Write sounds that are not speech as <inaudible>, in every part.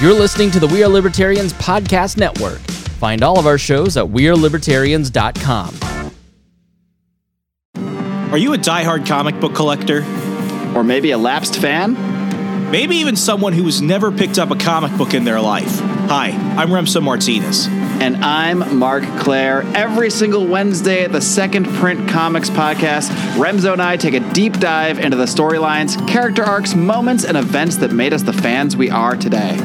You're listening to the We Are Libertarians Podcast Network. Find all of our shows at WeareLibertarians.com. Are you a diehard comic book collector? Or maybe a lapsed fan? Maybe even someone who has never picked up a comic book in their life. Hi, I'm Remso Martinez. And I'm Mark Claire. Every single Wednesday at the Second Print Comics podcast, Remso and I take a deep dive into the storylines, character arcs, moments, and events that made us the fans we are today.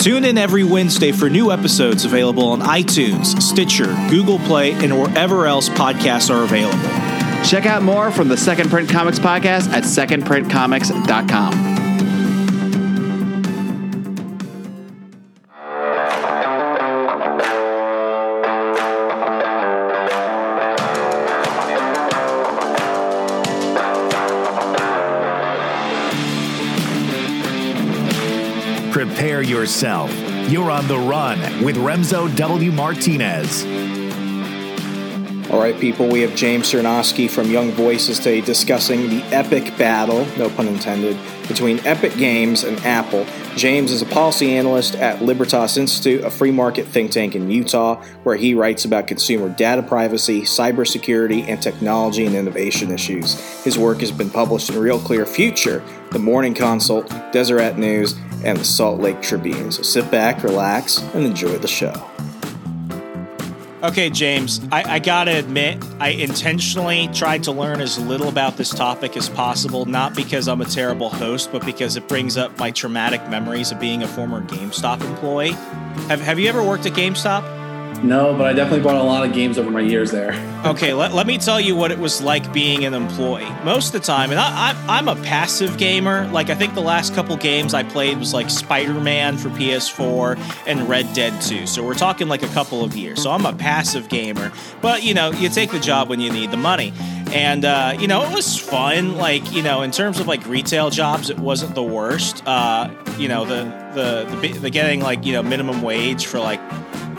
Tune in every Wednesday for new episodes available on iTunes, Stitcher, Google Play, and wherever else podcasts are available. Check out more from the Second Print Comics podcast at secondprintcomics.com. yourself. You're on the run with Remso W. Martinez. All right, people, we have James Czerniawski from Young Voices today discussing the epic battle, no pun intended, between Epic Games and Apple. James is a policy analyst at Libertas Institute, a free market think tank in Utah, where he writes about consumer data privacy, cybersecurity, and technology and innovation issues. His work has been published in Real Clear Future, The Morning Consult, Deseret News, and the Salt Lake Tribune. So sit back, relax, and enjoy the show. Okay, James, I, I, gotta admit, I intentionally tried to learn as little about this topic as possible, not because I'm a terrible host, but because it brings up my traumatic memories of being a former GameStop employee. Have, have you ever worked at GameStop? No, but I definitely bought a lot of games over my years there. okay, let, let me tell you what it was like being an employee. Most of the time, and I, I, I'm a passive gamer. Like, I think the last couple games I played was like Spider Man for PS4 and Red Dead 2. So we're talking like a couple of years. So I'm a passive gamer. But, you know, you take the job when you need the money. And, uh, you know, it was fun. Like, you know, in terms of like retail jobs, it wasn't the worst. Uh, you know, the, the, the, the getting like, you know, minimum wage for like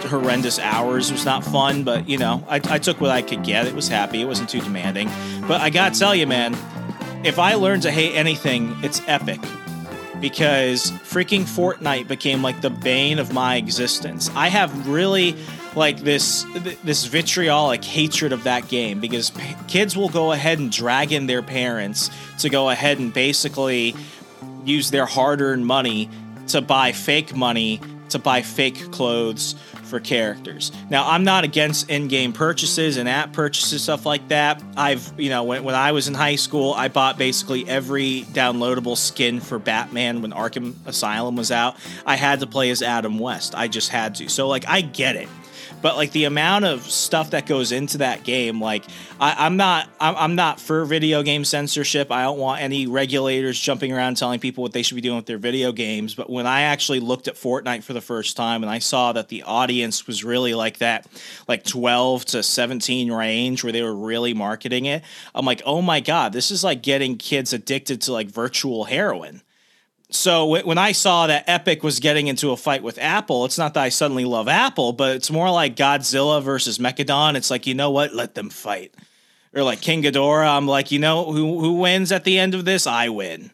horrendous hours was not fun, but you know, I, I took what I could get. It was happy. It wasn't too demanding. But I gotta tell you, man, if I learned to hate anything, it's Epic. Because freaking Fortnite became like the bane of my existence. I have really like this this vitriolic hatred of that game because p- kids will go ahead and drag in their parents to go ahead and basically use their hard-earned money to buy fake money to buy fake clothes for characters. Now, I'm not against in-game purchases and app purchases, stuff like that. I've, you know, when, when I was in high school, I bought basically every downloadable skin for Batman when Arkham Asylum was out. I had to play as Adam West. I just had to. So, like, I get it but like the amount of stuff that goes into that game like I, am not I'm, I'm, not for video game censorship. I don't want any regulators jumping around telling people what they should be doing with their video games. But when i actually looked at fortnite for the first time and i saw that the audience was really like that like 12 to 17 range where they were really marketing it i'm like oh my god this is like getting kids addicted to like virtual heroin so when I saw that Epic was getting into a fight with Apple, it's not that I suddenly love Apple, but it's more like Godzilla versus Megalon. It's like, you know what? Let them fight. Or like King Ghidorah, I'm like, you know who who wins at the end of this? I win.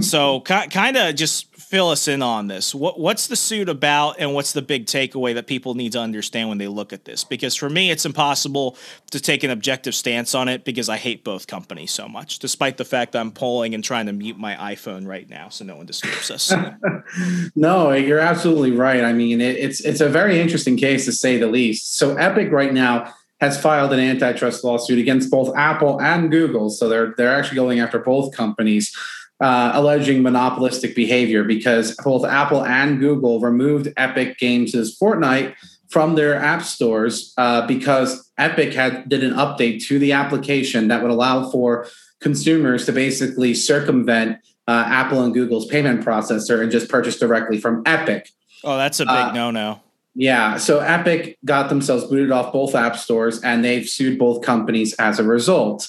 So kind of just fill us in on this. What what's the suit about, and what's the big takeaway that people need to understand when they look at this? Because for me, it's impossible to take an objective stance on it because I hate both companies so much. Despite the fact I'm polling and trying to mute my iPhone right now so no one disturbs us. <laughs> no, you're absolutely right. I mean, it, it's it's a very interesting case to say the least. So Epic right now has filed an antitrust lawsuit against both Apple and Google. So they're they're actually going after both companies uh, alleging monopolistic behavior because both Apple and Google removed Epic Games' Fortnite from their app stores uh, because Epic had did an update to the application that would allow for consumers to basically circumvent uh, Apple and Google's payment processor and just purchase directly from Epic. Oh, that's a big uh, no-no. Yeah, so Epic got themselves booted off both app stores, and they've sued both companies as a result.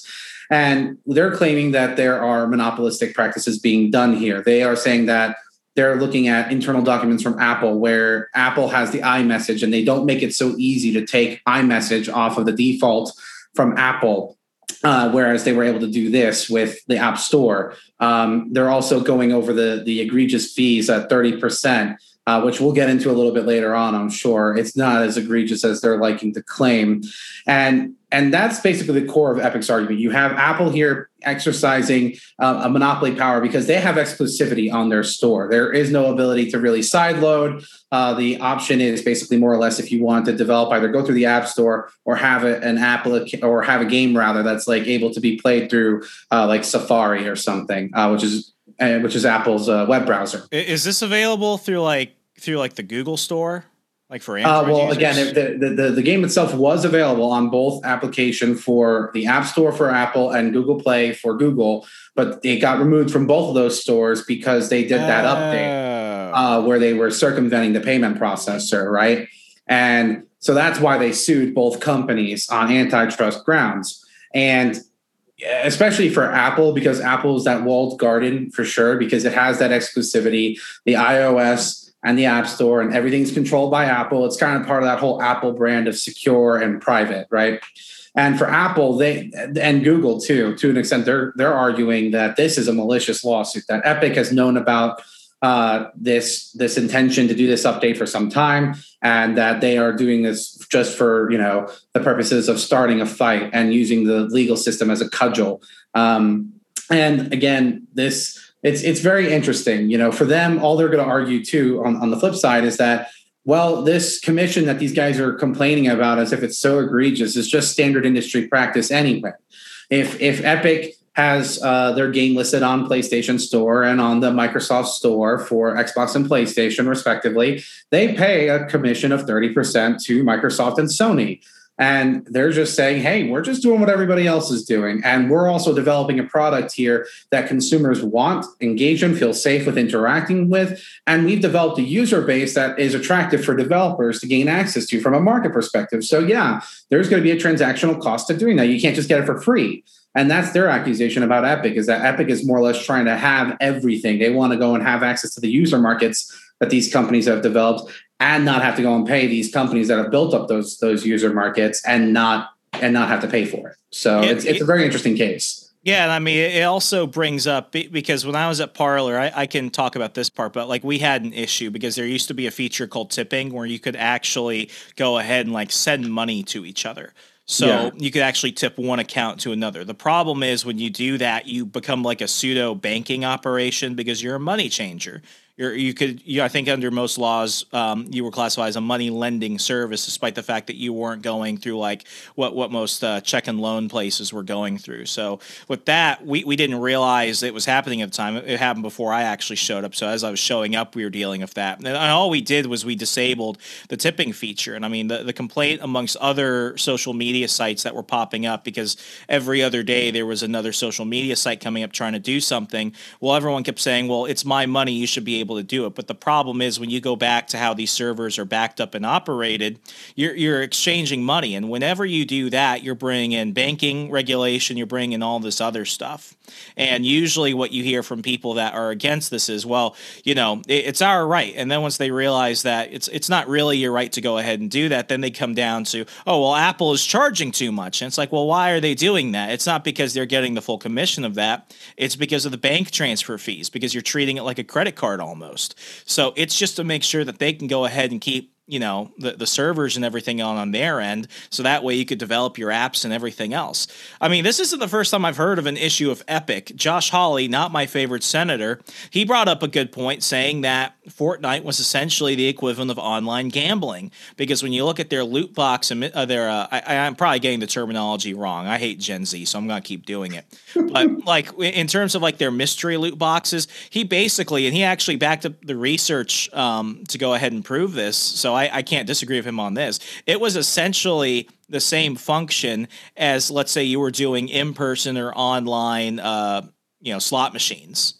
And they're claiming that there are monopolistic practices being done here. They are saying that they're looking at internal documents from Apple where Apple has the iMessage and they don't make it so easy to take iMessage off of the default from Apple. Uh, whereas they were able to do this with the App Store. Um, they're also going over the, the egregious fees at 30% uh, which we'll get into a little bit later on. I'm sure it's not as egregious as they're liking to claim, and and that's basically the core of Epic's argument. You have Apple here exercising uh, a monopoly power because they have exclusivity on their store. There is no ability to really sideload. Uh, the option is basically more or less if you want to develop either go through the App Store or have a, an app or have a game rather that's like able to be played through uh, like Safari or something, uh, which is uh, which is Apple's uh, web browser. Is this available through like through like the Google Store? Like for uh, Android? Uh, well, users? again, the, the, the game itself was available on both application for the App Store for Apple and Google Play for Google, but it got removed from both of those stores because they did that update Oh. uh, where they were circumventing the payment processor, right? And so that's why they sued both companies on antitrust grounds. And especially for Apple, because Apple is that walled garden for sure, because it has that exclusivity. The iOS and the App Store and everything's controlled by Apple. It's kind of part of that whole Apple brand of secure and private, right? And for Apple, they and Google too, to an extent, they're they're arguing that this is a malicious lawsuit that Epic has known about uh, this this intention to do this update for some time, and that they are doing this just for you know the purposes of starting a fight and using the legal system as a cudgel. Um, and again, this it's it's very interesting. You know, for them, all they're going to argue too on, on the flip side is that well, this commission that these guys are complaining about as if it's so egregious is just standard industry practice anyway. If if Epic has uh, their game listed on PlayStation Store and on the Microsoft Store for Xbox and PlayStation, respectively, they pay a commission of 30% to Microsoft and Sony. And they're just saying, hey, we're just doing what everybody else is doing. And we're also developing a product here that consumers want, engage in, feel safe with interacting with. And we've developed a user base that is attractive for developers to gain access to from a market perspective. So, yeah, there's going to be a transactional cost to doing that. You can't just get it for free. And that's their accusation about Epic is that Epic is more or less trying to have everything. They want to go and have access to the user markets that these companies have developed and not have to go and pay these companies that have built up those those user markets and not and not have to pay for it. So Yeah, it's, it's it- a very interesting case. Yeah, and I mean, it also brings up because when I was at Parler, I, I can talk about this part, but like we had an issue because there used to be a feature called tipping where you could actually go ahead and like send money to each other. So Yeah. you could actually tip one account to another. The problem is when you do that, you become like a pseudo banking operation because you're a money changer. You're, you could, you, I think, under most laws, um, you were classified as a money lending service, despite the fact that you weren't going through like what what most uh, check and loan places were going through. So with that, we, we didn't realize it was happening at the time. It, it happened before I actually showed up. So as I was showing up, we were dealing with that. And all we did was we disabled the tipping feature. And I mean, the, the complaint amongst other social media sites that were popping up because every other day there was another social media site coming up trying to do something. Well, everyone kept saying, well, it's my money. You should be able to do it. But the problem is when you go back to how these servers are backed up and operated, you're, you're exchanging money. And whenever you do that, you're bringing in banking regulation, you're bringing in all this other stuff. And usually what you hear from people that are against this is, well, you know, it, it's our right. And then once they realize that it's it's not really your right to go ahead and do that, then they come down to, oh, well, Apple is charging too much. And it's like, well, why are they doing that? It's not because they're getting the full commission of that. It's because of the bank transfer fees, because you're treating it like a credit card almost. So it's just to make sure that they can go ahead and keep you know the, the servers and everything on on their end so that way you could develop your apps and everything else. I mean this isn't the first time i've heard of an issue of epic. Josh hawley not my favorite senator he brought up a good point saying that fortnite was essentially the equivalent of online gambling because when you look at their loot box and uh, their uh, I, i'm probably getting the terminology wrong. I hate gen z so i'm going to keep doing it. But <laughs> like in terms of like their mystery loot boxes he basically and he actually backed up the research um, to go ahead and prove this so I, I can't disagree with him on this it was essentially the same function as let's say you were doing in-person or online uh, you know slot machines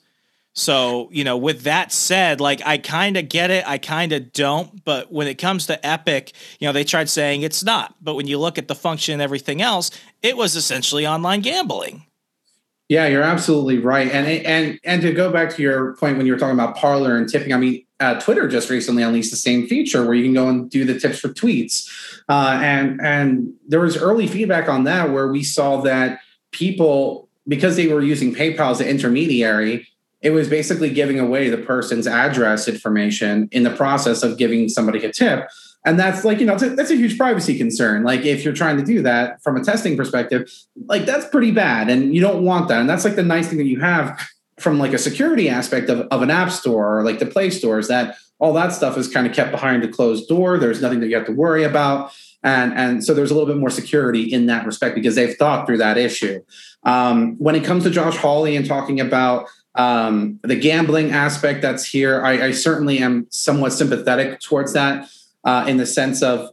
so, you know, with that said, like I kind of get it, I kind of don't, but when it comes to Epic, you know, they tried saying it's not. But when you look at the function and everything else, it was essentially online gambling. Yeah, you're absolutely right. And and and to go back to your point when you were talking about Parler and tipping, I mean, uh, Twitter just recently unleashed the same feature where you can go and do the tips for tweets, uh, and and there was early feedback on that where we saw that people because they were using PayPal as an intermediary, it was basically giving away the person's address information in the process of giving somebody a tip. And that's like, you know, a, that's a huge privacy concern. Like, if you're trying to do that from a testing perspective, like that's pretty bad. And you don't want that. And that's like the nice thing that you have from like a security aspect of, of an app store or like the Play Store is that all that stuff is kind of kept behind a closed door. There's nothing that you have to worry about. And, and so there's a little bit more security in that respect because they've thought through that issue. Um, when it comes to Josh Hawley and talking about um, the gambling aspect that's here, I, I, certainly am somewhat sympathetic towards that uh, in the sense of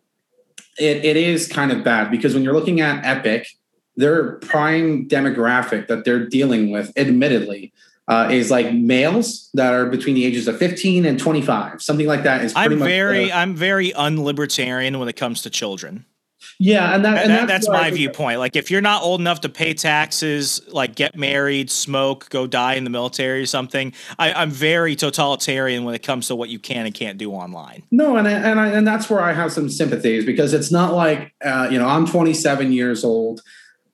it, it is kind of bad because when you're looking at Epic, their prime demographic that they're dealing with, admittedly, uh, is like males that are between the ages of 15 and 25 something like that is i'm very the, i'm very unlibertarian when it comes to children. Yeah and, that, and that, that's, that's my viewpoint. Like if you're not old enough to pay taxes like get married smoke go die in the military or something I, am very totalitarian when it comes to what you can and can't do online. No and I, and, I, and that's where i have some sympathies because it's not like uh, you know i'm 27 years old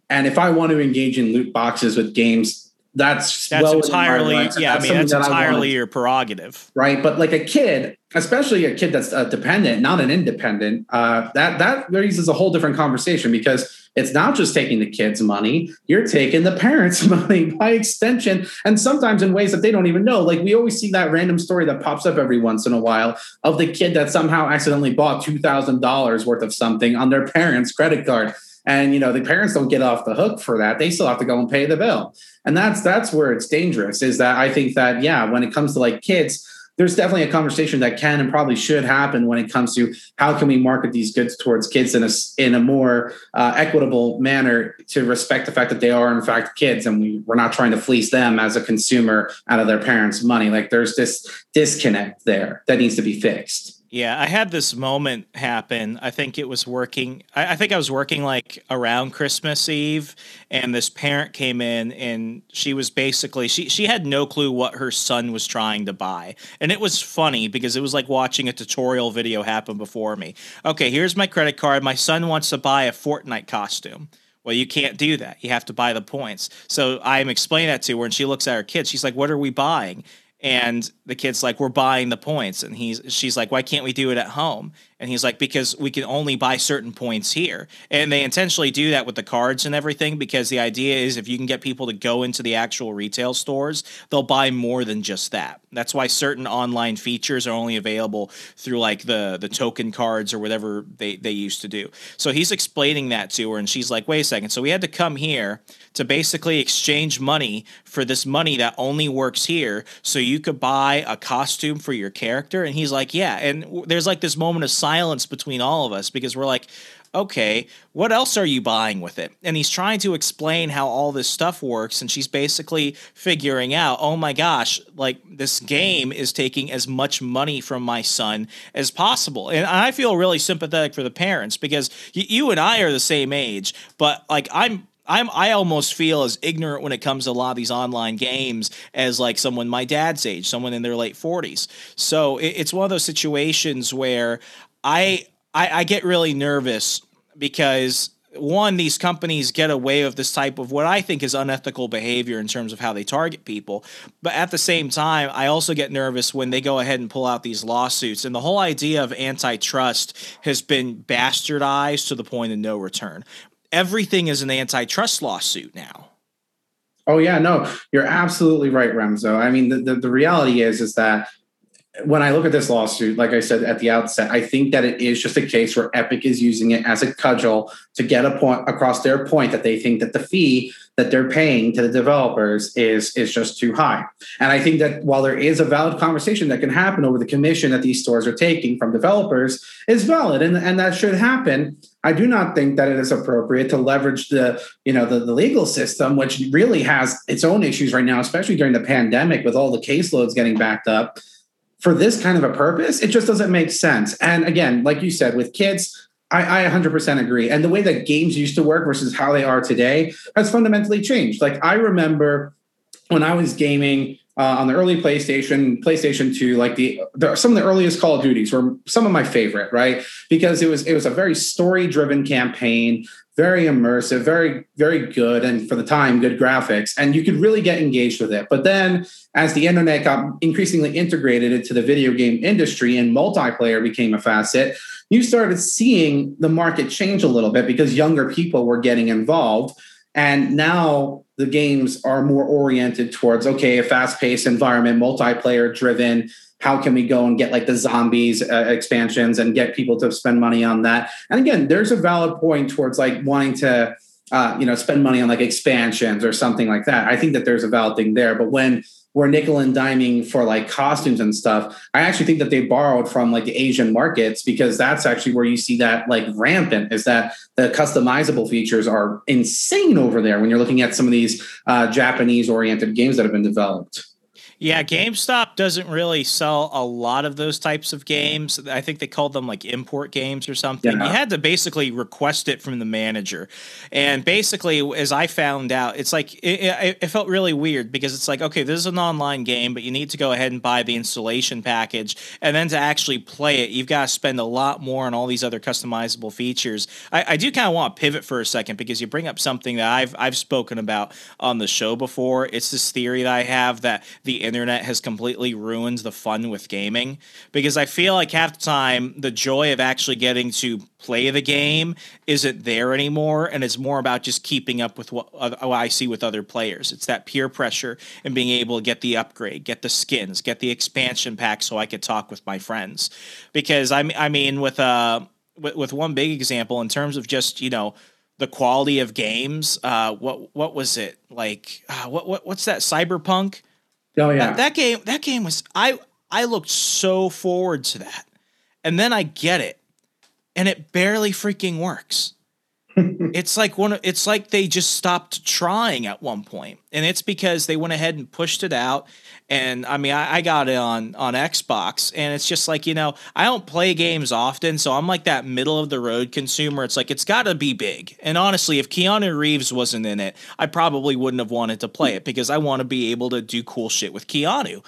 and if i want to engage in loot boxes with games that's that's well entirely yeah. That's I mean, that's that entirely your prerogative, right? But like a kid, especially a kid that's a dependent, not an independent, uh, that that raises a whole different conversation because it's not just taking the kids' money; you're taking the parents' <laughs> money by extension, and sometimes in ways that they don't even know. Like we always see that random story that pops up every once in a while of the kid that somehow accidentally bought two thousand dollars worth of something on their parents' credit card and you know the parents don't get off the hook for that they still have to go and pay the bill and that's that's where it's dangerous is that i think that yeah when it comes to like kids there's definitely a conversation that can and probably should happen when it comes to how can we market these goods towards kids in a in a more uh, equitable manner to respect the fact that they are in fact kids and we we're not trying to fleece them as a consumer out of their parents' money. Like there's this disconnect there that needs to be fixed. Yeah, I had this moment happen. I think it was working. I, I, think I was working like around Christmas Eve, and this parent came in, and she was basically she she had no clue what her son was trying to buy, and it was funny because it was like watching a tutorial video happen before me. Okay, here's my credit card. My son wants to buy a Fortnite costume. Well, you can't do that. You have to buy the points. So I'm explaining that to her, and she looks at her kids. She's like, "What are we buying?" And the kid's like we're buying the points. And he's she's like why can't we do it at home and he's like because we can only buy certain points here. And they intentionally do that with the cards and everything because the idea is if you can get people to go into the actual retail stores they'll buy more than just that. That's why certain online features are only available through like the the token cards or whatever they they used to do. So he's explaining that to her and she's like wait a second. So we had to come here to basically exchange money for this money that only works here so you could buy a costume for your character? And he's like yeah. And there's like this moment of silence between all of us because we're like okay, what else are you buying with it? And he's trying to explain how all this stuff works. And she's basically figuring out, oh my gosh, like this game is taking as much money from my son as possible. And I feel really sympathetic for the parents because you and I are the same age, but like I'm I'm I almost feel as ignorant when it comes to a lot of these online games as like someone my dad's age, someone in their late 40s. So it, it's one of those situations where I, I I get really nervous because one, these companies get away with this type of what I think is unethical behavior in terms of how they target people. But at the same time, I also get nervous when they go ahead and pull out these lawsuits. And the whole idea of antitrust has been bastardized to the point of no return everything is an antitrust lawsuit now. Oh yeah, no, you're absolutely right, Remso. I mean, the, the, the reality is is that when I look at this lawsuit, like I said at the outset, I think that it is just a case where Epic is using it as a cudgel to get a point across their point that they think that the fee that they're paying to the developers is is just too high. And I think that while there is a valid conversation that can happen over the commission that these stores are taking from developers is valid and, and that should happen. I do not think that it is appropriate to leverage the, you know, the, the legal system, which really has its own issues right now, especially during the pandemic with all the caseloads getting backed up for this kind of a purpose, it just doesn't make sense. And again, like you said, with kids, I, I 100% agree. And the way that games used to work versus how they are today has fundamentally changed. Like I remember when I was gaming uh, on the early PlayStation, PlayStation 2, like the, the, some of the earliest Call of Duties were some of my favorite, right? Because it was it was a very story driven campaign, very immersive, very very good, and for the time, good graphics, and you could really get engaged with it. But then, as the internet got increasingly integrated into the video game industry and multiplayer became a facet, you started seeing the market change a little bit because younger people were getting involved and now the games are more oriented towards okay, a fast paced environment, multiplayer driven. How can we go and get like the zombies uh, expansions and get people to spend money on that? And again, there's a valid point towards like wanting to, uh, you know, spend money on like expansions or something like that. I think that there's a valid thing there. But when we're nickel and diming for like costumes and stuff. I actually think that they borrowed from like the Asian markets because that's actually where you see that like rampant is that the customizable features are insane over there when you're looking at some of these uh, Japanese oriented games that have been developed. Yeah, GameStop doesn't really sell a lot of those types of games. I think they called them like import games or something. Yeah. You had to basically request it from the manager. And basically, as I found out, it's like it, it, it, felt really weird because it's like, okay, this is an online game, but you need to go ahead and buy the installation package. And then to actually play it, you've got to spend a lot more on all these other customizable features. I, I do kind of want to pivot for a second because you bring up something that I've, I've spoken about on the show before. It's this theory that I have that the internet has completely ruined the fun with gaming because I feel like half the time the joy of actually getting to play the game isn't there anymore and it's more about just keeping up with what, what I see with other players. It's that peer pressure and being able to get the upgrade, get the skins, get the expansion pack so I could talk with my friends. Because I I mean with uh with, with one big example in terms of just, you know, the quality of games. Uh, what what was it like? Uh, what what what's that? Cyberpunk. Oh yeah. That, that game that game was I I looked so forward to that. And then I get it. And it barely freaking works. It's like one of, it's like they just stopped trying at one. And it's because they went ahead and pushed it out and I mean, I, I, got it on on Xbox, and it's just like you know, I don't play games often, so I'm like that middle of the road consumer. It's like it's got to be big. And honestly, if Keanu Reeves wasn't in it, I probably wouldn't have wanted to play it because I want to be able to do cool shit with Keanu.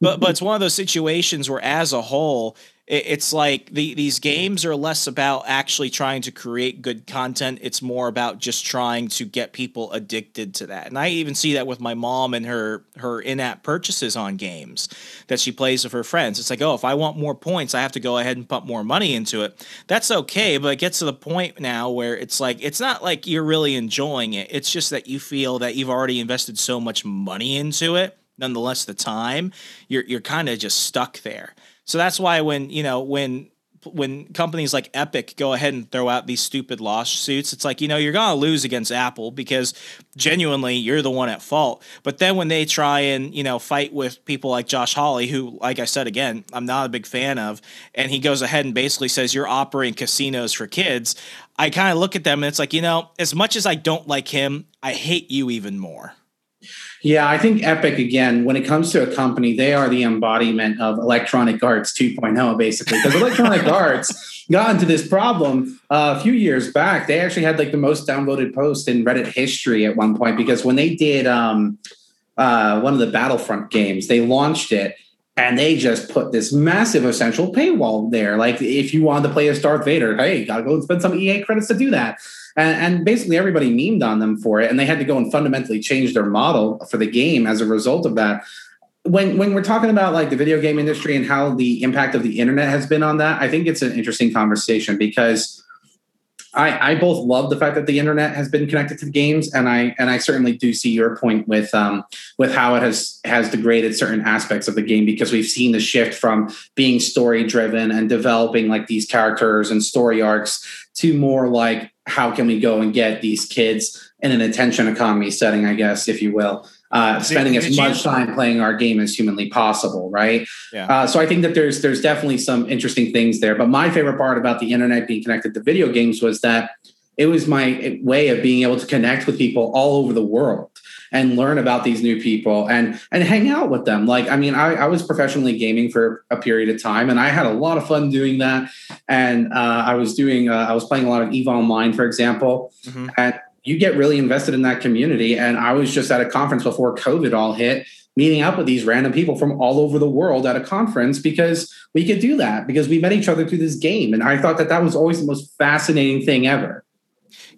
But but it's one of those situations where, as a whole, it's like the, these games are less about actually trying to create good content. It's more about just trying to get people addicted to that. And i even see that with my mom and her her in-app purchases on games that she plays with her friends. It's like oh if i want more points i have to go ahead and put more money into it. That's okay but it gets to the point now where it's like it's not like you're really enjoying it. It's just that you feel that you've already invested so much money into it nonetheless the time you're you're kind of just stuck there so that's why when you know when when companies like Epic go ahead and throw out these stupid lawsuits, it's like, you know, you're going to lose against Apple because genuinely you're the one at fault. But then when they try and, you know, fight with people like Josh Hawley, who, like I said, again, I'm not a big fan of, and he goes ahead and basically says, you're operating casinos for kids. I kind of look at them and it's like, you know, as much as I don't like him, I hate you even more. Yeah, I think Epic again, when it comes to a company, they are the embodiment of Electronic Arts 2.0, basically. Because Electronic <laughs> Arts got into this problem uh, a few years back. They actually had like the most downloaded post in Reddit history at one point because when they did um, uh, one of the Battlefront games, they launched it and they just put this massive essential paywall there. Like if you wanted to play as Darth Vader, hey, gotta go and spend some EA credits to do that and, and basically everybody memed on them for it, and they had to go and fundamentally change their model for the game as a result of that. When when we're talking about like the video game industry and how the impact of the internet has been on that, I think it's an interesting conversation because I, I both love the fact that the internet has been connected to the games, and I and I certainly do see your point with um, with how it has has degraded certain aspects of the game because we've seen the shift from being story driven and developing like these characters and story arcs to more like how can we go and get these kids in an attention economy setting, I guess, if you will. Uh, spending as much time playing our game as humanly possible, right? Yeah. Uh, so I think that there's there's definitely some interesting things there. But my favorite part about the internet being connected to video games was that it was my way of being able to connect with people all over the world and learn about these new people and and hang out with them. Like, I mean, I, I was professionally gaming for a period of time, and I had a lot of fun doing that. And uh, I was doing, uh, I was playing a lot of Eve Online, for example, mm-hmm. and you get really invested in that community. And I was just at a conference before COVID all hit, meeting up with these random people from all over the world at a conference because we could do that because we met each other through this game. And I thought that that was always the most fascinating thing ever.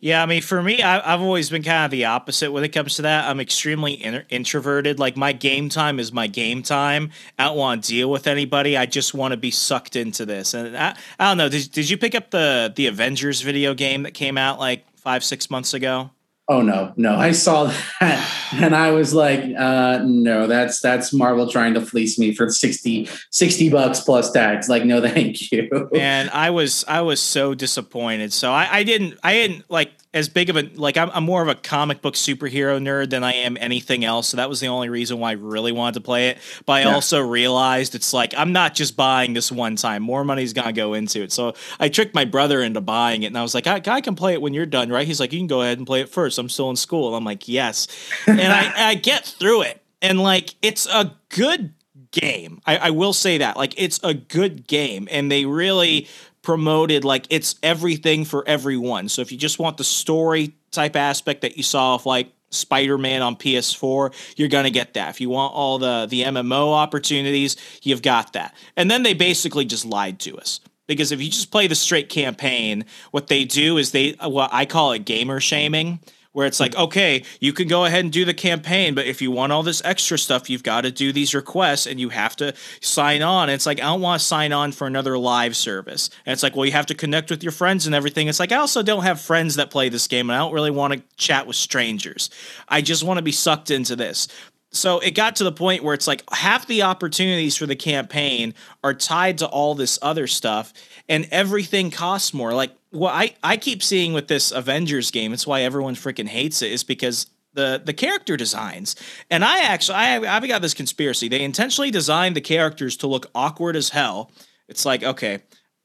Yeah, I mean, for me, I, have always been kind of the opposite when it comes to that. I'm extremely in- introverted. Like my game time is my game time. I don't want to deal with anybody. I just want to be sucked into this. And I, I don't know. Did, did you pick up the the Avengers video game that came out like five six months ago? Oh no, no! I saw <laughs> that and I was like, uh, "No, that's that's Marvel trying to fleece me for 60, 60 bucks plus tax." Like, no, <laughs> thank you. And I was I was so disappointed. So I, I didn't I didn't like as big of a like I'm, I'm more of a comic book superhero nerd than I am anything else. So that was the only reason why I really wanted to play it. But I yeah. also realized it's like I'm not just buying this one time. More money's gonna go into it. So I tricked my brother into buying it, and I was like, I, I can play it when you're done, right? He's like, you can go ahead and play it first. I'm still in school. And I'm like, yes. And I, I get through it, and like it's a good game. I, I, will say that. Like it's a good game, and they really promoted like it's everything for everyone. So if you just want the story type aspect that you saw of like Spider-Man on PS4, you're going to get that. If you want all the the MMO opportunities, you've got that. And then they basically just lied to us. Because if you just play the straight campaign, what they do is they what I call it gamer shaming where it's like, okay, you can go ahead and do the campaign, but if you want all this extra stuff, you've got to do these requests and you have to sign on. And it's like, I don't want to sign on for another live service. And it's like, well, you have to connect with your friends and everything. It's like, I also don't have friends that play this game and I don't really want to chat with strangers. I just want to be sucked into this. So it got to the point where it's like half the opportunities for the campaign are tied to all this other stuff and everything costs more. Like what I, I keep seeing with this Avengers game, it's why everyone freaking hates it, is because the the character designs. And I actually I I've got this conspiracy. They intentionally designed the characters to look awkward as hell. It's like, okay,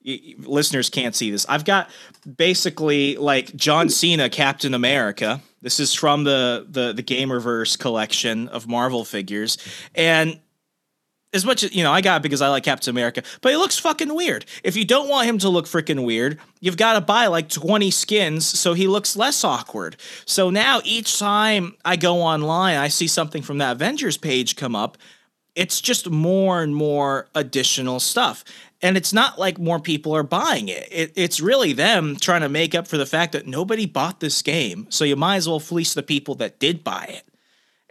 y- listeners can't see this. I've got basically like John Cena Captain America. This is from the the the Gamerverse collection of Marvel figures. And as much as you know, I got it because I like Captain America, but he looks fucking weird. If you don't want him to look freaking weird, you've got to buy like 20 skins so he looks less awkward. So now each time I go online, I see something from that Avengers page come up, it's just more and more additional stuff. And it's not like more people are buying it. it. It's really them trying to make up for the fact that nobody bought this game. So you might as well fleece the people that did buy it.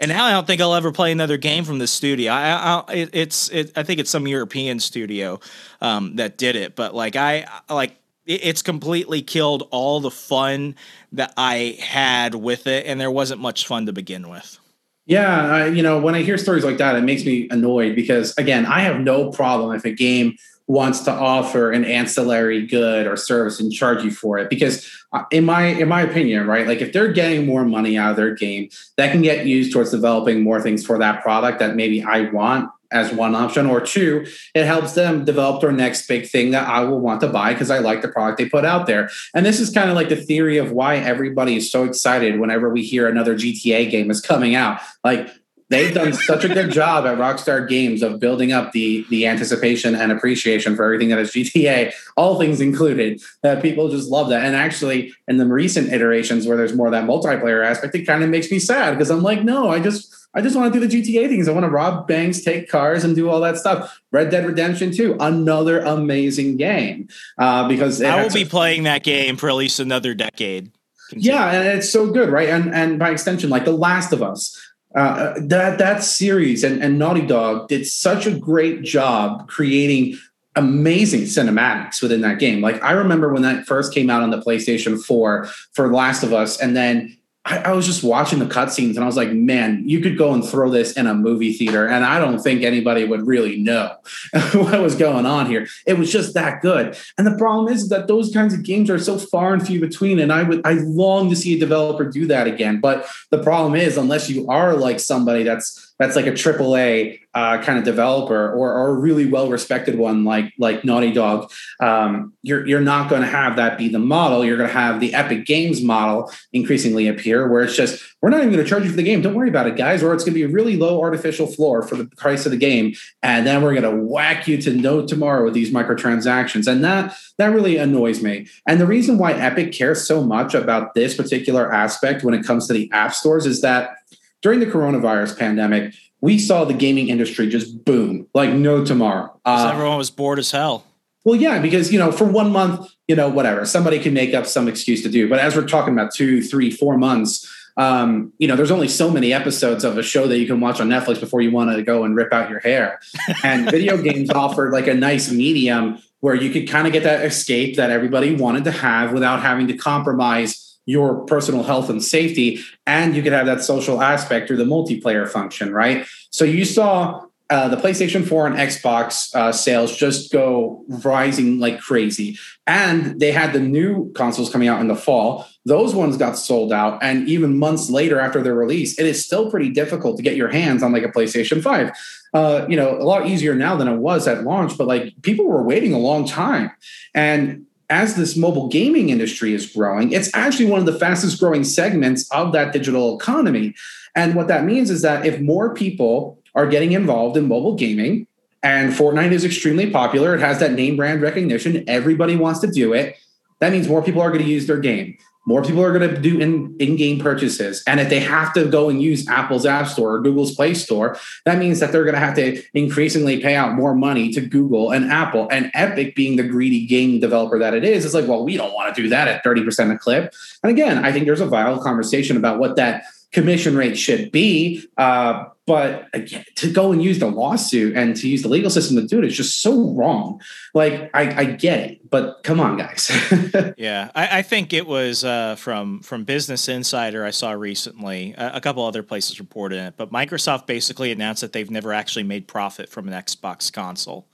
And now I don't think I'll ever play another game from this studio. I, I it, it's it, I think it's some European studio um, that did it, but like I like it, it's completely killed all the fun that I had with it, and there wasn't much fun to begin with. Yeah, I, you know, when I hear stories like that, it makes me annoyed because again, I have no problem if a game wants to offer an ancillary good or service and charge you for it. Because uh, in my in my opinion right like if they're getting more money out of their game that can get used towards developing more things for that product that maybe i want as one option. Or two it helps them develop their next big thing that i will want to buy because i like the product they put out there. And this is kind of like the theory of why everybody is so excited whenever we hear another gta game is coming out. Like they've done such a good job at Rockstar Games of building up the the anticipation and appreciation for everything that is GTA, all things included, that people just love that. And actually, in the recent iterations where there's more of that multiplayer aspect, it kind of makes me sad because I'm like, no, I just I just want to do the GTA things. I want to rob banks, take cars, and do all that stuff. Red Dead Redemption 2, another amazing game. Uh, because I will be playing that game for at least another decade. Continue. Yeah, and it's so good, right? And and by extension, like The Last of Us, uh, that that series and, and Naughty Dog did such a great job creating amazing cinematics within that game. Like I remember when that first came out on the PlayStation 4 for Last of Us, and then I, I, was just watching the cutscenes and I was like, man, you could go and throw this in a movie theater, and I don't think anybody would really know <laughs> what was going on here. It was just that good. And the problem is that those kinds of games are so far and few between, and I would I long to see a developer do that again. But the problem is, unless you are like somebody that's that's like a AAA uh, kind of developer or, or a really well respected one like like Naughty Dog, um, you're you're not going to have that be the model. You're going to have the Epic Games model increasingly appear, where it's just we're not even going to charge you for the game. Don't worry about it, guys. Or it's going to be a really low artificial floor for the price of the game, and then we're going to whack you to no tomorrow with these microtransactions, and that that really annoys me. And the reason why Epic cares so much about this particular aspect when it comes to the app stores is that during the coronavirus pandemic, we saw the gaming industry just boom like no tomorrow. Uh, everyone was bored as hell. Well, yeah, because you know, for one month, you know, whatever, somebody can make up some excuse to do. But as we're talking about two, three, four months, um, you know, there's only so many episodes of a show that you can watch on Netflix before you want to go and rip out your hair. <laughs> And video games offered like a nice medium where you could kind of get that escape that everybody wanted to have without having to compromise your personal health and safety and you could have that social aspect through the multiplayer function right so you saw uh, the PlayStation 4 and Xbox uh, sales just go rising like crazy. And they had the new consoles coming out in the fall. Those ones got sold out. And even months later after their release, it is still pretty difficult to get your hands on like a PlayStation 5. Uh, you know, a lot easier now than it was at launch, but like people were waiting a long time. And as this mobile gaming industry is growing, it's actually one of the fastest growing segments of that digital economy. And what that means is that if more people are getting involved in mobile gaming. And Fortnite is extremely popular. It has that name brand recognition. Everybody wants to do it. That means more people are going to use their game. More people are going to do in, in-game purchases. And if they have to go and use Apple's App Store or Google's Play Store, that means that they're going to have to increasingly pay out more money to Google and Apple. And Epic, being the greedy game developer that it is, is like, well, we don't want to do that at 30% a clip. And again, I think there's a vital conversation about what that commission rate should be. Uh, but again, to go and use the lawsuit and to use the legal system to do it is just so wrong. Like I, I get it, but come on, guys. <laughs> yeah, I, I, think it was uh, from from Business Insider I saw recently. A, a couple other places reported it, but Microsoft basically announced that they've never actually made profit from an Xbox console.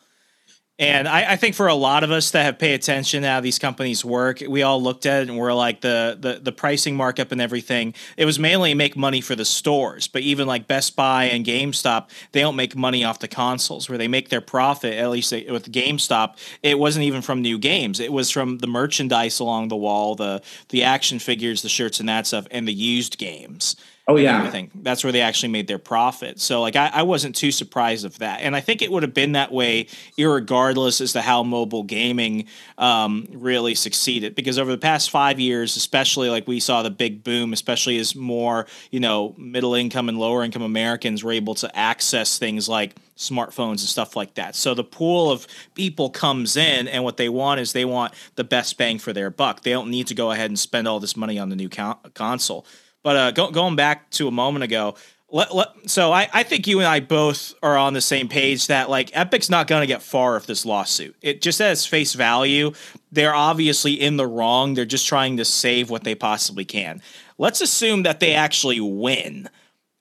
And I, I, think for a lot of us that have paid attention to how these companies work, we all looked at it and we're like the, the the pricing markup and everything. It was mainly make money for the stores, but even like Best Buy and GameStop, they don't make money off the consoles. Where they make their profit, at least with GameStop, it wasn't even from new games. It was from the merchandise along the wall, the the action figures, the shirts, and that stuff, and the used games. Oh yeah, I think that's where they actually made their profit. So like I, I wasn't too surprised of that, and I think it would have been that way, regardless as to how mobile gaming um, really succeeded. Because over the past five years, especially like we saw the big boom, especially as more you know middle income and lower income Americans were able to access things like smartphones and stuff like that. So the pool of people comes in, and what they want is they want the best bang for their buck. They don't need to go ahead and spend all this money on the new con- console. But uh, go, going back to a moment ago, let, let, so I, I think you and I both are on the same page that like Epic's not going to get far with this lawsuit. It just as face value, they're obviously in the wrong. They're just trying to save what they possibly can. Let's assume that they actually win.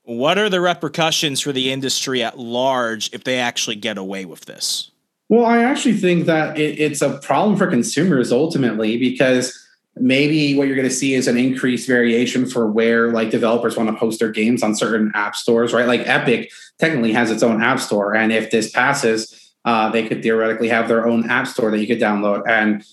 What are the repercussions for the industry at large if they actually get away with this? Well, I actually think that it, it's a problem for consumers ultimately because maybe what you're going to see is an increased variation for where like developers want to post their games on certain app stores right like epic technically has its own app store and if this passes uh, they could theoretically have their own app store that you could download and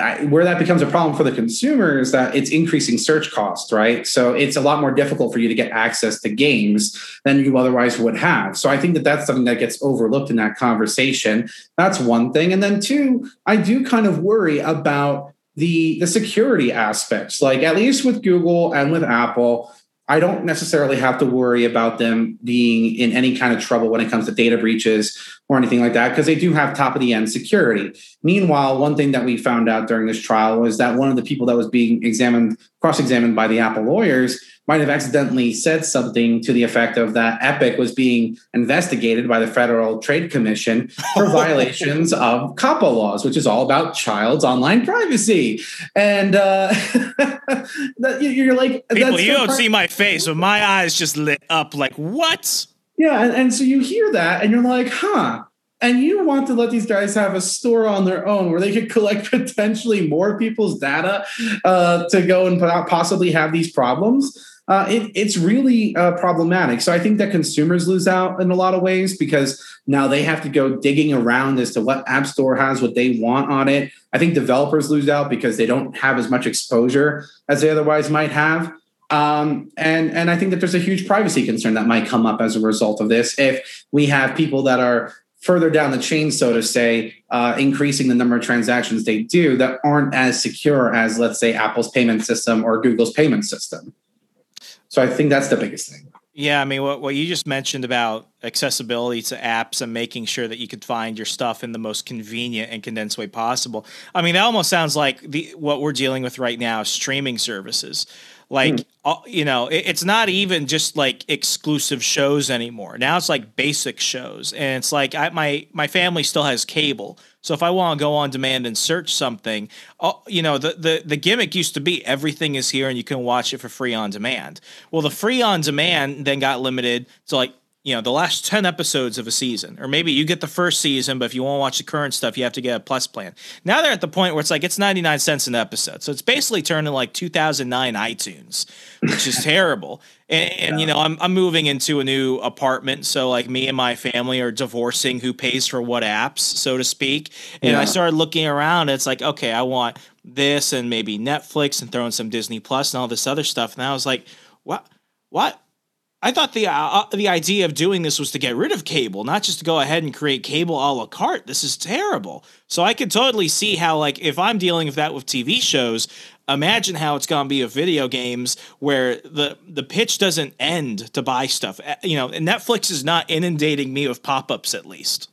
I, where that becomes a problem for the consumer is that it's increasing search costs, right? So it's a lot more difficult for you to get access to games than you otherwise would have. So I think that that's something that gets overlooked in that conversation. That's one thing. And then two, I do kind of worry about the the security aspects. Like at least with google and with apple i don't necessarily have to worry about them being in any kind of trouble when it comes to data breaches or anything like that because they do have top of the end security meanwhile one thing that we found out during this trial was that one of the people that was being examined cross examined by the apple lawyers might have accidentally said something to the effect of that Epic was being investigated by the Federal Trade Commission for <laughs> violations of COPPA laws, which is all about child's online privacy. And uh, <laughs> you're like, people, you don't see my face, but my eyes just lit up. Like, what? Yeah, and, and so you hear that, and you're like, huh and you want to let these guys have a store on their own where they could collect <laughs> potentially more people's data uh, to go and possibly have these problems uh, it, it's really uh, problematic. So I think that consumers lose out in a lot of ways because now they have to go digging around as to what App Store has, what they want on it. I think developers lose out because they don't have as much exposure as they otherwise might have. Um, and and I think that there's a huge privacy concern that might come up as a result of this if we have people that are further down the chain, so to say, uh, increasing the number of transactions they do that aren't as secure as, let's say, Apple's payment system or Google's payment system. So I think that's the biggest thing. Yeah, I mean, what, what you just mentioned about accessibility to apps and making sure that you could find your stuff in the most convenient and condensed way possible. I mean, that almost sounds like the what we're dealing with right now, streaming services. Like, mm. uh, you know, it, it's not even just like exclusive shows anymore. Now it's like basic shows, and it's like I, my my family still has cable. So if I want to go on demand and search something, uh, you know, the, the the gimmick used to be everything is here and you can watch it for free on demand. Well, the free on demand then got limited to like you know the last 10 episodes of a season or maybe you get the first season but if you want to watch the current stuff you have to get a plus plan. Now they're at the point where it's like it's 99 cents an episode so it's basically turning like 2009 itunes which is <laughs> terrible. And, and you know I'm, I'm moving into a new apartment so like me and my family are divorcing who pays for what apps so to speak. And yeah. i started looking around and it's like okay i want this and maybe netflix and throwing some disney plus and all this other stuff. And i was like what? What I thought the uh, uh, the idea of doing this was to get rid of cable, not just to go ahead and create cable a la carte. This is terrible. So I could totally see how, like, if I'm dealing with that with TV shows, imagine how it's going to be with video games, where the the pitch doesn't end to buy stuff. Uh, you know, Netflix is not inundating me with pop ups, at least.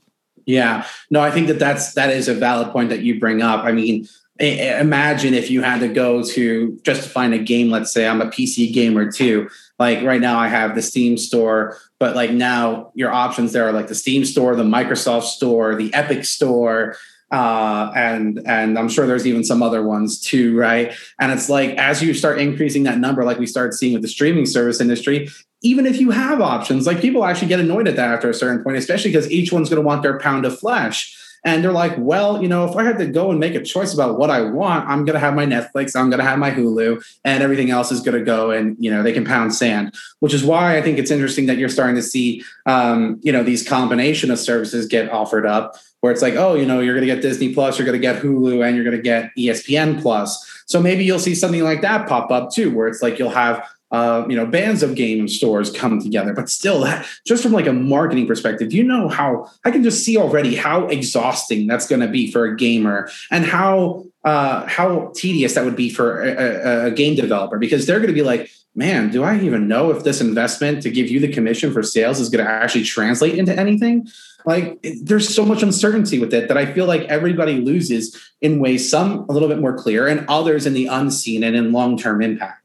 Yeah, no, I think that that's that is a valid point that you bring up. I mean, imagine if you had to go to just to find a game. Let's say I'm a PC gamer too like right now I have the Steam store, but like now your options there are like the Steam store, the Microsoft store, the Epic store, uh, and and I'm sure there's even some other ones too, right? And it's like as you start increasing that number, like we start seeing with the streaming service industry, even if you have options, like people actually get annoyed at that after a certain point, especially because each one's going to want their pound of flesh. And they're like, well, you know, if I had to go and make a choice about what I want, I'm going to have my Netflix, I'm going to have my Hulu, and everything else is going to go and, you know, they can pound sand, which is why I think it's interesting that you're starting to see, um, you know, these combination of services get offered up where it's like, oh, you know, you're going to get Disney Plus, you're going to get Hulu, and you're going to get ESPN Plus. So maybe you'll see something like that pop up too, where it's like you'll have uh, you know, bands of game stores come together. But still, just from like a marketing perspective, you know how I can just see already how exhausting that's going to be for a gamer and how uh, how tedious that would be for a, a, a game developer because they're going to be like, man, do I even know if this investment to give you the commission for sales is going to actually translate into anything? Like, there's so much uncertainty with it that I feel like everybody loses in ways, some a little bit more clear, and others in the unseen and in long term impact.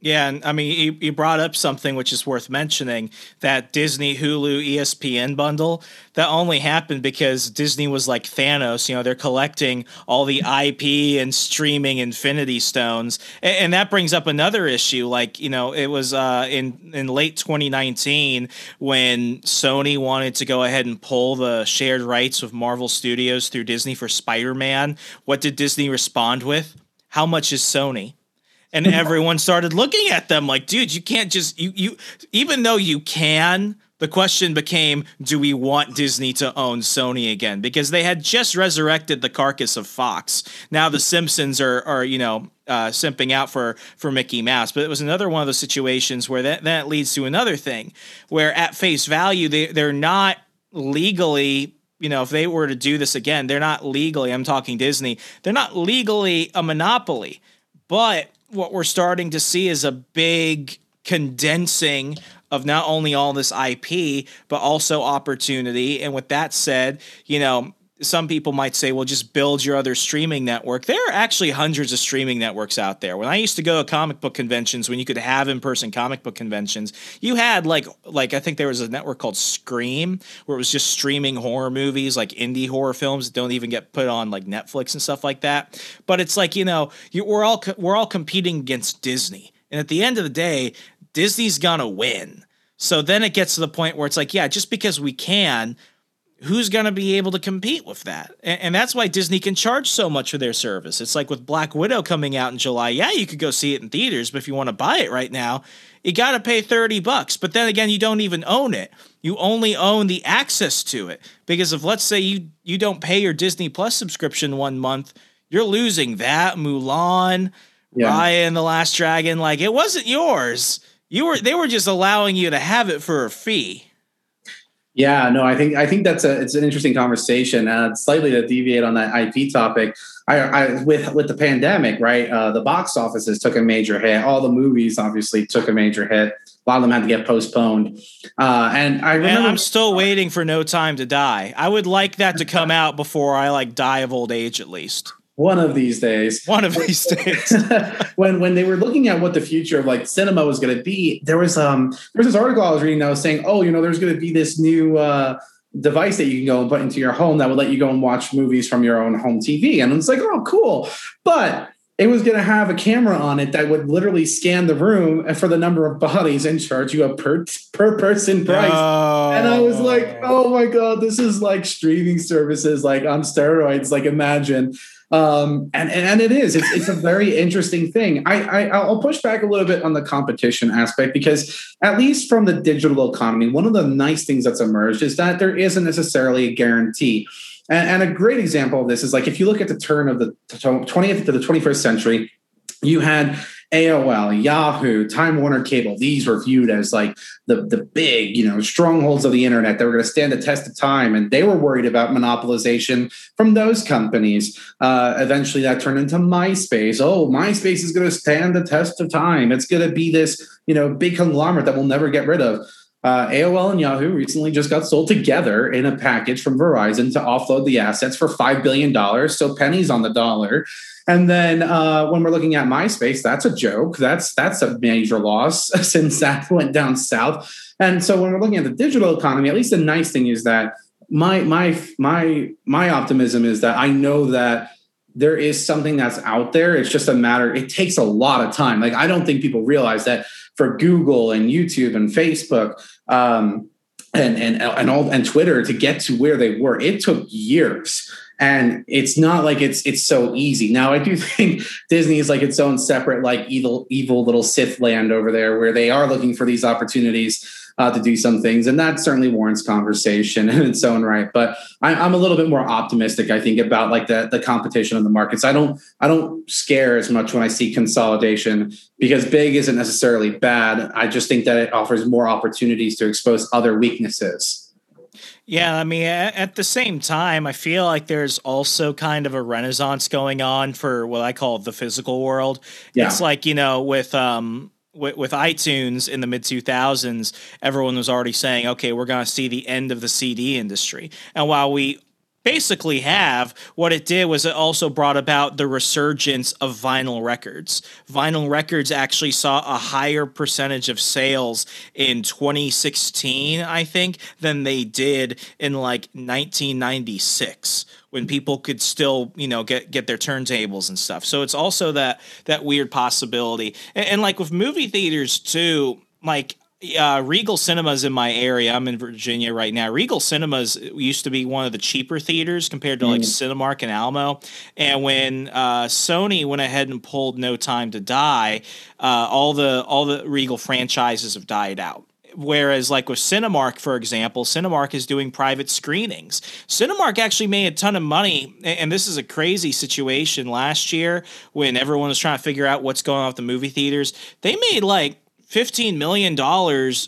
Yeah, and I mean, you, brought up something which is worth mentioning that Disney, Hulu, ESPN bundle. That only happened because Disney was like Thanos. You know, they're collecting all the IP and streaming Infinity Stones, and, and that brings up another issue. Like, you know, it was uh, in in late 2019 when Sony wanted to go ahead and pull the shared rights of Marvel Studios through Disney for Spider Man. What did Disney respond with? How much is Sony? And everyone started looking at them like dude you can't just you you even though you can the question became do we want disney to own sony again? Because they had just resurrected the carcass of fox. Now the simpsons are are you know uh, simping out for for mickey mouse. But it was another one of those situations where that that leads to another thing where at face value they they're not legally you know, if they were to do this again, they're not legally, I'm talking Disney, they're not legally a monopoly. But what we're starting to see is a big condensing of not only all this IP, but also opportunity. And with that said, you know, some people might say, well, just build your other streaming network. There are actually hundreds of streaming networks out there. When I used to go to comic book conventions, when you could have in-person comic book conventions, you had like like I think there was a network called Scream where it was just streaming horror movies, like indie horror films that don't even get put on like Netflix and stuff like that. But it's like you know, you, we're all we're all competing against Disney, and at the end of the day, Disney's gonna win. So then it gets to the point where it's like, yeah, just because we can who's going to be able to compete with that? And, and, that's why Disney can charge so much for their service. It's like with Black Widow coming out in July. Yeah, you could go see it in theaters, but if you want to buy it right now, you got to pay 30 bucks. But then again, you don't even own it. You only own the access to it because if let's say you you don't pay your Disney Plus subscription one month, you're losing that Mulan, yeah. Raya and the Last Dragon. Like it wasn't yours. You were they were just allowing you to have it for a fee. Yeah, no, I think I think that's a it's an interesting conversation. Uh, slightly to deviate on that IP topic, I, I with with the pandemic, right? Uh, the box offices took a major hit. All the movies obviously took a major hit. A lot of them had to get postponed. Uh, and I remember, and I'm still waiting for No Time to Die. I would like that to come out before I like die of old age, at least one of these days. One of these <laughs> days. <laughs> When when they were looking at what the future of like cinema was going to be there was um there was this article i was reading that was saying oh you know there's going to be this new uh device that you can go and put into your home that would let you go and watch movies from your own home tv and it's like oh cool. But it was going to have a camera on it that would literally scan the room for the number of bodies and charge you a per per person price. Oh. And I was like, oh my god, this is like streaming services like on steroids. Like imagine um, and, and it is it's, it's a very interesting thing I, I i'll push back a little bit on the competition aspect because at least from the digital economy one of the nice things that's emerged is that there isn't necessarily a guarantee and, and a great example of this is like if you look at the turn of the 20th to the 21st century you had AOL, Yahoo, Time Warner Cable, these were viewed as like the, the big, you know, strongholds of the internet that were going to stand the test of time. And they were worried about monopolization from those companies. Uh, eventually that turned into MySpace. Oh, MySpace is going to stand the test of time. It's going to be this, you know, big conglomerate that we'll never get rid of. Uh, AOL and Yahoo recently just got sold together in a package from Verizon to offload the assets for $5 billion. So pennies on the dollar. And then uh, when we're looking at MySpace, that's a joke. That's that's a major loss <laughs> since that went down south. And so when we're looking at the digital economy, at least the nice thing is that my my my my optimism is that I know that there is something that's out there. It's just a matter. It takes a lot of time. Like I don't think people realize that for Google and YouTube and Facebook. Um, and and and all and Twitter to get to where they were, it took years. And it's not like it's it's so easy. Now i do <laughs> think disney is like its own separate like evil evil little sith land over there where they are looking for these opportunities uh, to do some things. And that certainly warrants conversation <laughs> in its own right. But I, am a little bit more optimistic i think about like the, the competition in the markets. I don't i don't scare as much when i see consolidation because big isn't necessarily bad. I just think that it offers more opportunities to expose other weaknesses. Yeah, I mean, at the same time, I feel like there's also kind of a renaissance going on for what I call the physical world. Yeah. It's like you know, with um, with, with iTunes in the mid 2000s, everyone was already saying, okay, we're going to see the end of the CD industry. And while we basically have. What it did was it also brought about the resurgence of vinyl records. Vinyl records actually saw a higher percentage of sales in 2016, I think, than they did in like 1996 when people could still you know get get their turntables and stuff so it's also that that weird possibility and, and like with movie theaters too like uh, Regal Cinemas in my area. I'm in Virginia right now. Regal Cinemas used to be one of the cheaper theaters compared to like mm. Cinemark and Alamo. And when uh, Sony went ahead and pulled No Time to Die, uh, all the all the Regal franchises have died out. Whereas, like with Cinemark, for example, Cinemark is doing private screenings. Cinemark actually made a ton of money, and this is a crazy situation last year when everyone was trying to figure out what's going on with the movie theaters. They made like $15 million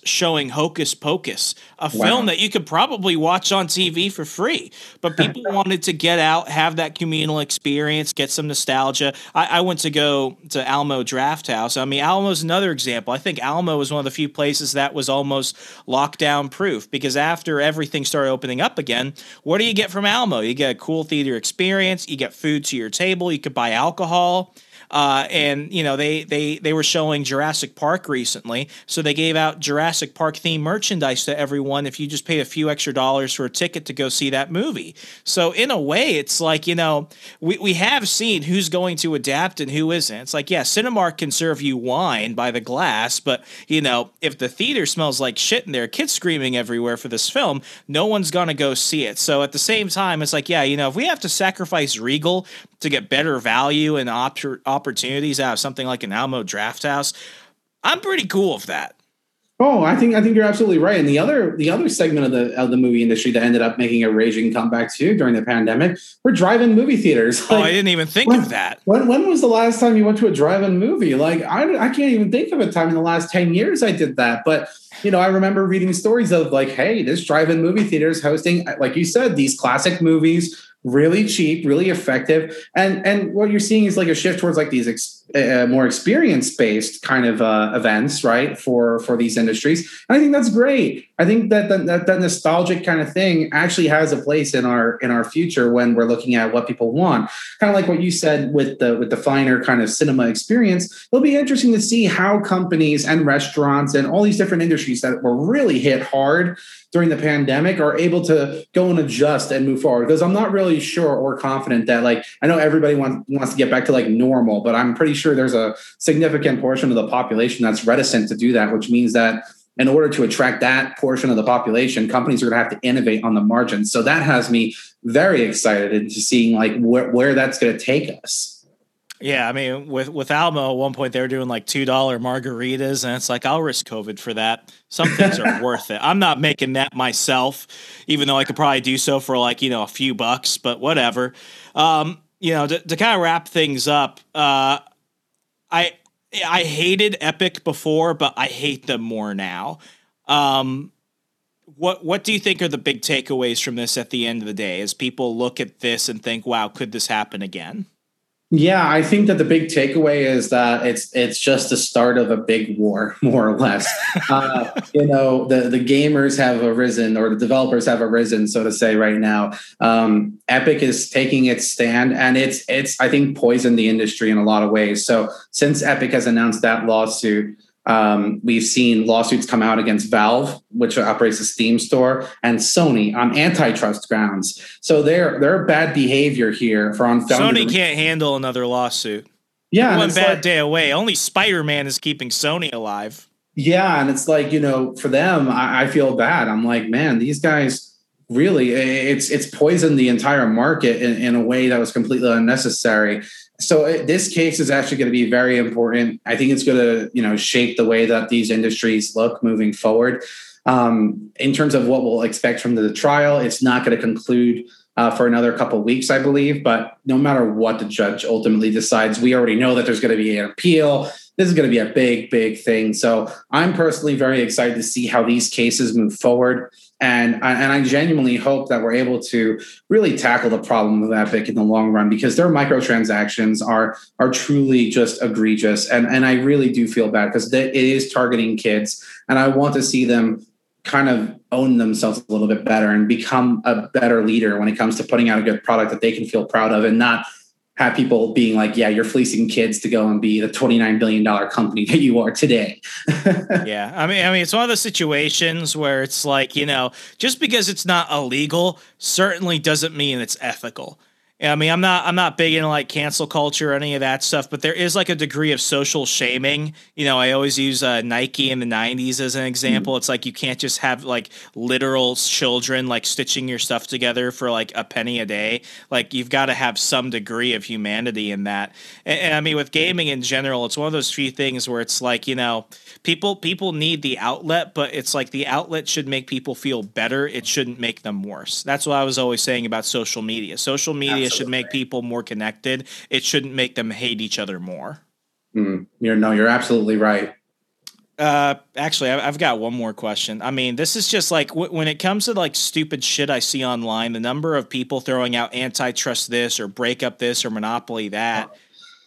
showing Hocus Pocus, a wow. film that you could probably watch on TV for free. But <laughs> people wanted to get out, have that communal experience, get some nostalgia. I, I, went to go to Alamo Drafthouse. I mean, Alamo's another example. I think Alamo was one of the few places that was almost lockdown proof because after everything started opening up again, what do you get from Alamo? You get a cool theater experience, you get food to your table, you could buy alcohol. Uh, and you know they they they were showing Jurassic Park recently, so they gave out Jurassic Park themed merchandise to everyone if you just paid a few extra dollars for a ticket to go see that movie. So in a way, it's like you know we we have seen who's going to adapt and who isn't. It's like yeah, Cinemark can serve you wine by the glass, but you know if the theater smells like shit and there are kids screaming everywhere for this film, no one's gonna go see it. So at the same time, it's like yeah, you know if we have to sacrifice Regal to get better value and op- opportunities out of something like an Alamo Drafthouse, I'm pretty cool with that. Oh, I think I think you're absolutely right. And the other the other segment of the of the movie industry that ended up making a raging comeback too during the pandemic were drive-in movie theaters. Oh, like, oh, I didn't even think when, of that. When when was the last time you went to a drive-in movie? Like I I can't even think of a time in the last ten years I did that. But you know, I remember reading stories of like, hey, this drive-in movie theater is hosting, like you said, these classic movies really cheap, really effective. And and what you're seeing is like a shift towards like these ex- uh, more experience based kind of uh, events, right? For for these industries, and I think that's great. I think that, that that nostalgic kind of thing actually has a place in our in our future when we're looking at what people want. Kind of like what you said with the with the finer kind of cinema experience. It'll be interesting to see how companies and restaurants and all these different industries that were really hit hard during the pandemic are able to go and adjust and move forward because i'm not really sure or confident that like i know everybody wants, wants to get back to like normal but i'm pretty sure there's a significant portion of the population that's reticent to do that which means that in order to attract that portion of the population companies are going to have to innovate on the margins so that has me very excited into seeing like where, where that's going to take us yeah, I mean, with with Alamo, at one point they were doing like two dollar margaritas, and it's like I'll risk COVID for that. Some things are <laughs> worth it. I'm not making that myself, even though I could probably do so for like you know a few bucks, but whatever. Um, you know, to, to kind of wrap things up, uh, I I hated Epic before, but I hate them more now. Um, what what do you think are the big takeaways from this at the end of the day? As people look at this and think, "Wow, could this happen again?" Yeah, I think that the big takeaway is that it's it's just the start of a big war, <laughs> more or less. uh, <laughs> you know, the the gamers have arisen, or the developers have arisen, so to say, right now. Um, Epic is taking its stand, and it's it's I think poisoned the industry in a lot of ways. So since Epic has announced that lawsuit, um, we've seen lawsuits come out against Valve, which operates the Steam store, and Sony on antitrust grounds. So they're they're bad behavior here for unfounded. Sony can't handle another lawsuit. Yeah, one bad like, day away. Only Spider Man is keeping Sony alive. Yeah, and it's like you know, for them, I, I feel bad. I'm like, man, these guys really it's it's poisoned the entire market in, in a way that was completely unnecessary so uh, this case is actually going to be very important. I think it's going to, you know, shape the way that these industries look moving forward. Um, in terms of what we'll expect from the trial, it's not going to conclude uh, for another couple weeks, I believe. But no matter what the judge ultimately decides, we already know that there's going to be an appeal. This is going to be a big, big thing. So I'm personally very excited to see how these cases move forward. And, and I genuinely hope that we're able to really tackle the problem of Epic in the long run because their microtransactions are are truly just egregious. And, and I really do feel bad because it is targeting kids. And I want to see them kind of own themselves a little bit better and become a better leader when it comes to putting out a good product that they can feel proud of and not have people being like, yeah, you're fleecing kids to go and be the $29 billion company <laughs> that you are today. <laughs> yeah. I mean, I mean, it's one of those situations where it's like, you know, just because it's not illegal certainly doesn't mean it's ethical. I mean, I'm not I'm not big into like cancel culture or any of that stuff, but there is like a degree of social shaming. You know, I always use uh, Nike in the '90s as an example. Mm-hmm. It's like you can't just have like literal children like stitching your stuff together for like a penny a day. Like you've got to have some degree of humanity in that. And, and I mean, with gaming in general, it's one of those few things where it's like you know, people people need the outlet, but it's like the outlet should make people feel better. It shouldn't make them worse. That's what I was always saying about social media. Social media should make people more connected. It shouldn't make them hate each other more. Mm, you're no, you're absolutely right. Uh, actually, I've got one more question. I mean, this is just like w- when it comes to like stupid shit I see online, the number of people throwing out antitrust this or break up this or monopoly that.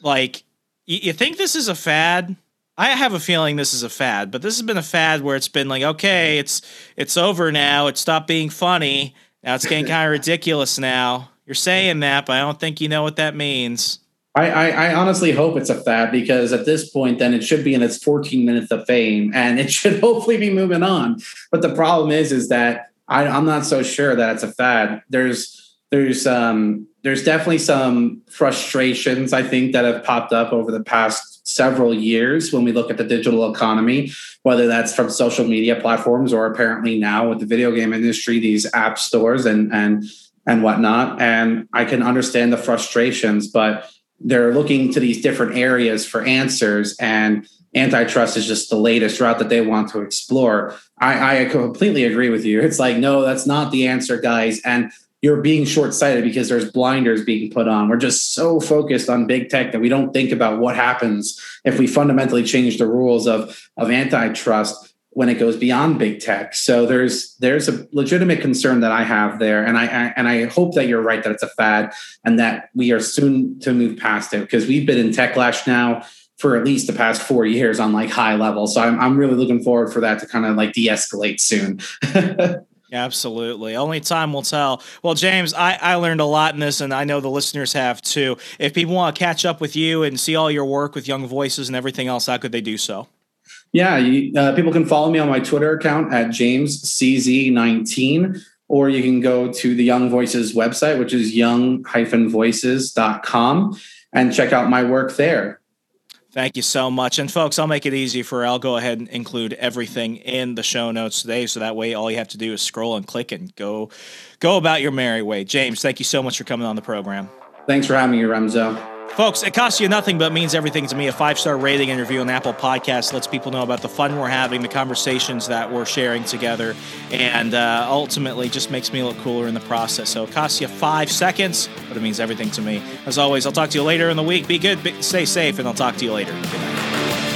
Like, y- you think this is a fad? I have a feeling this is a fad, but this has been a fad where it's been like, okay, it's it's over now. It stopped being funny. Now it's getting kind of ridiculous now. You're saying that, but I don't think you know what that means. I, I, I, honestly hope it's a fad because at this point, then it should be in its 14 minutes of fame and it <laughs> should hopefully be moving on. But the problem is, is that I, I'm not so sure that it's a fad. There's there's um there's definitely some frustrations I think that have popped up over the past several years when we look at the digital economy, whether that's from social media platforms or apparently now with the video game industry, these app stores and and and whatnot. And I can understand the frustrations, but they're looking to these different areas for answers. And antitrust is just the latest route that they want to explore. I, I completely agree with you. It's like no that's not the answer guys. And you're being short-sighted because there's blinders being put on. We're just so focused on big tech that we don't think about what happens if we fundamentally change the rules of of antitrust when it goes beyond big tech. So there's there's a legitimate concern that I have there, and I, I, and I hope that you're right that it's a fad and that we are soon to move past it because we've been in techlash now for at least the past four years on like high level. So I'm I'm really looking forward for that to kind of like de-escalate soon. <laughs> Absolutely. Only time will tell. Well, James, I, I learned a lot in this, and I know the listeners have too. If people want to catch up with you and see all your work with Young Voices and everything else, how could they do so? Yeah, you, uh, people can follow me on my Twitter account at JamesCZ19, or you can go to the Young Voices website, which is young-voices.com, and check out my work there. Thank you so much. And folks, I'll make it easy for I'll go ahead and include everything in the show notes today. So that way all you have to do is scroll and click and go go about your merry way. James, thank you so much for coming on the program. Thanks for having me, Remso. Folks, it costs you nothing but means everything to me. A five star rating and review on Apple Podcast lets people know about the fun we're having, the conversations that we're sharing together, and uh, ultimately just makes me look cooler in the process. So it costs you five seconds, but it means everything to me. As always, I'll talk to you later in the week. Be good, be, stay safe, and I'll talk to you later. Good night.